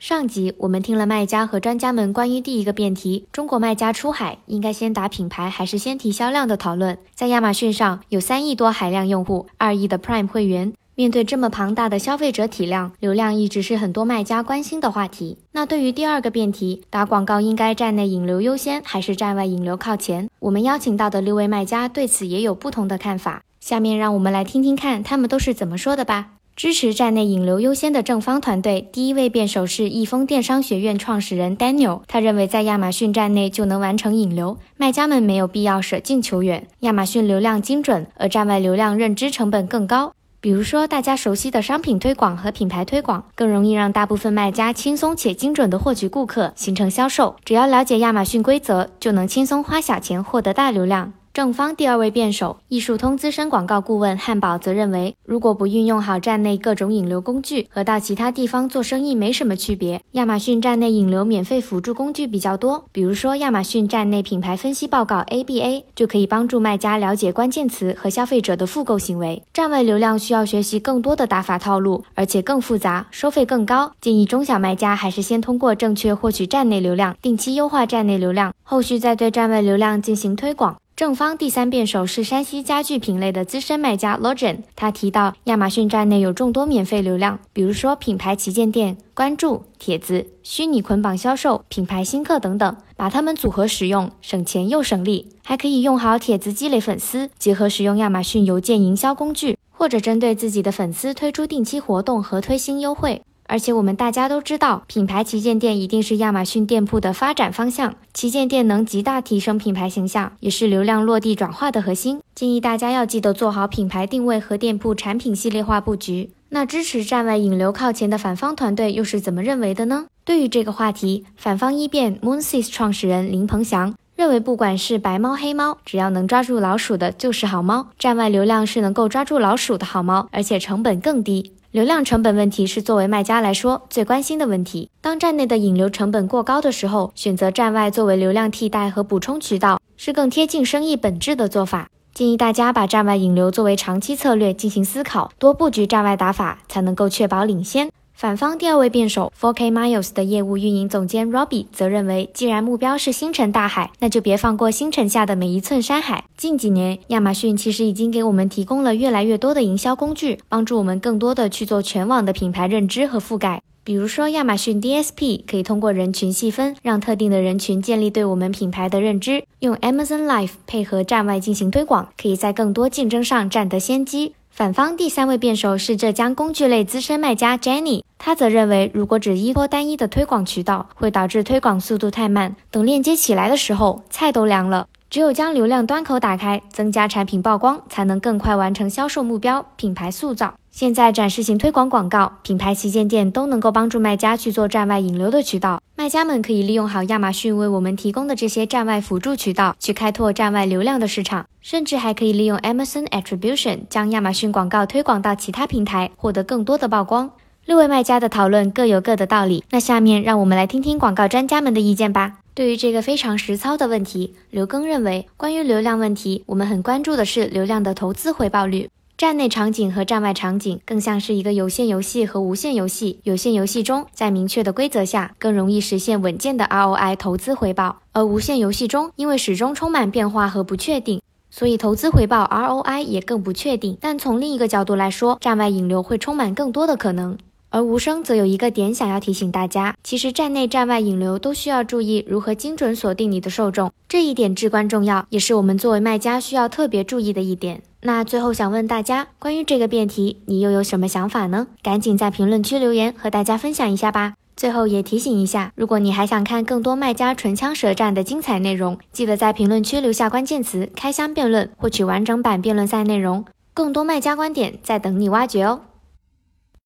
上集我们听了卖家和专家们关于第一个辩题：中国卖家出海应该先打品牌还是先提销量的讨论。在亚马逊上有三亿多海量用户，二亿的 Prime 会员。面对这么庞大的消费者体量，流量一直是很多卖家关心的话题。那对于第二个辩题，打广告应该站内引流优先还是站外引流靠前？我们邀请到的六位卖家对此也有不同的看法。下面让我们来听听看他们都是怎么说的吧。支持站内引流优先的正方团队，第一位辩手是易丰电商学院创始人 Daniel。他认为，在亚马逊站内就能完成引流，卖家们没有必要舍近求远。亚马逊流量精准，而站外流量认知成本更高。比如说，大家熟悉的商品推广和品牌推广，更容易让大部分卖家轻松且精准地获取顾客，形成销售。只要了解亚马逊规则，就能轻松花小钱获得大流量。正方第二位辩手，艺术通资深广告顾问汉堡则认为，如果不运用好站内各种引流工具，和到其他地方做生意没什么区别。亚马逊站内引流免费辅助工具比较多，比如说亚马逊站内品牌分析报告 ABA 就可以帮助卖家了解关键词和消费者的复购行为。站外流量需要学习更多的打法套路，而且更复杂，收费更高。建议中小卖家还是先通过正确获取站内流量，定期优化站内流量，后续再对站外流量进行推广。正方第三辩手是山西家具品类的资深卖家 Logan，他提到亚马逊站内有众多免费流量，比如说品牌旗舰店、关注、帖子、虚拟捆绑销售、品牌新客等等，把它们组合使用，省钱又省力，还可以用好帖子积累粉丝，结合使用亚马逊邮件营销工具，或者针对自己的粉丝推出定期活动和推新优惠。而且我们大家都知道，品牌旗舰店一定是亚马逊店铺的发展方向。旗舰店能极大提升品牌形象，也是流量落地转化的核心。建议大家要记得做好品牌定位和店铺产品系列化布局。那支持站外引流靠前的反方团队又是怎么认为的呢？对于这个话题，反方一辩 Moonsys 创始人林鹏翔认为，不管是白猫黑猫，只要能抓住老鼠的，就是好猫。站外流量是能够抓住老鼠的好猫，而且成本更低。流量成本问题是作为卖家来说最关心的问题。当站内的引流成本过高的时候，选择站外作为流量替代和补充渠道，是更贴近生意本质的做法。建议大家把站外引流作为长期策略进行思考，多布局站外打法，才能够确保领先。反方第二位辩手，4K Miles 的业务运营总监 Robbie 则认为，既然目标是星辰大海，那就别放过星辰下的每一寸山海。近几年，亚马逊其实已经给我们提供了越来越多的营销工具，帮助我们更多的去做全网的品牌认知和覆盖。比如说，亚马逊 DSP 可以通过人群细分，让特定的人群建立对我们品牌的认知；用 Amazon Live 配合站外进行推广，可以在更多竞争上占得先机。反方第三位辩手是浙江工具类资深卖家 Jenny，他则认为，如果只依托单一的推广渠道，会导致推广速度太慢，等链接起来的时候，菜都凉了。只有将流量端口打开，增加产品曝光，才能更快完成销售目标、品牌塑造。现在展示型推广广告、品牌旗舰店都能够帮助卖家去做站外引流的渠道。卖家们可以利用好亚马逊为我们提供的这些站外辅助渠道，去开拓站外流量的市场。甚至还可以利用 Amazon Attribution 将亚马逊广告推广到其他平台，获得更多的曝光。六位卖家的讨论各有各的道理。那下面让我们来听听广告专家们的意见吧。对于这个非常实操的问题，刘庚认为，关于流量问题，我们很关注的是流量的投资回报率。站内场景和站外场景更像是一个有限游戏和无限游戏。有限游戏中，在明确的规则下，更容易实现稳健的 ROI 投资回报；而无限游戏中，因为始终充满变化和不确定，所以投资回报 ROI 也更不确定。但从另一个角度来说，站外引流会充满更多的可能。而无声则有一个点想要提醒大家，其实站内站外引流都需要注意如何精准锁定你的受众，这一点至关重要，也是我们作为卖家需要特别注意的一点。那最后想问大家，关于这个辩题，你又有什么想法呢？赶紧在评论区留言和大家分享一下吧。最后也提醒一下，如果你还想看更多卖家唇枪舌战的精彩内容，记得在评论区留下关键词“开箱辩论”，获取完整版辩论赛内容，更多卖家观点在等你挖掘哦。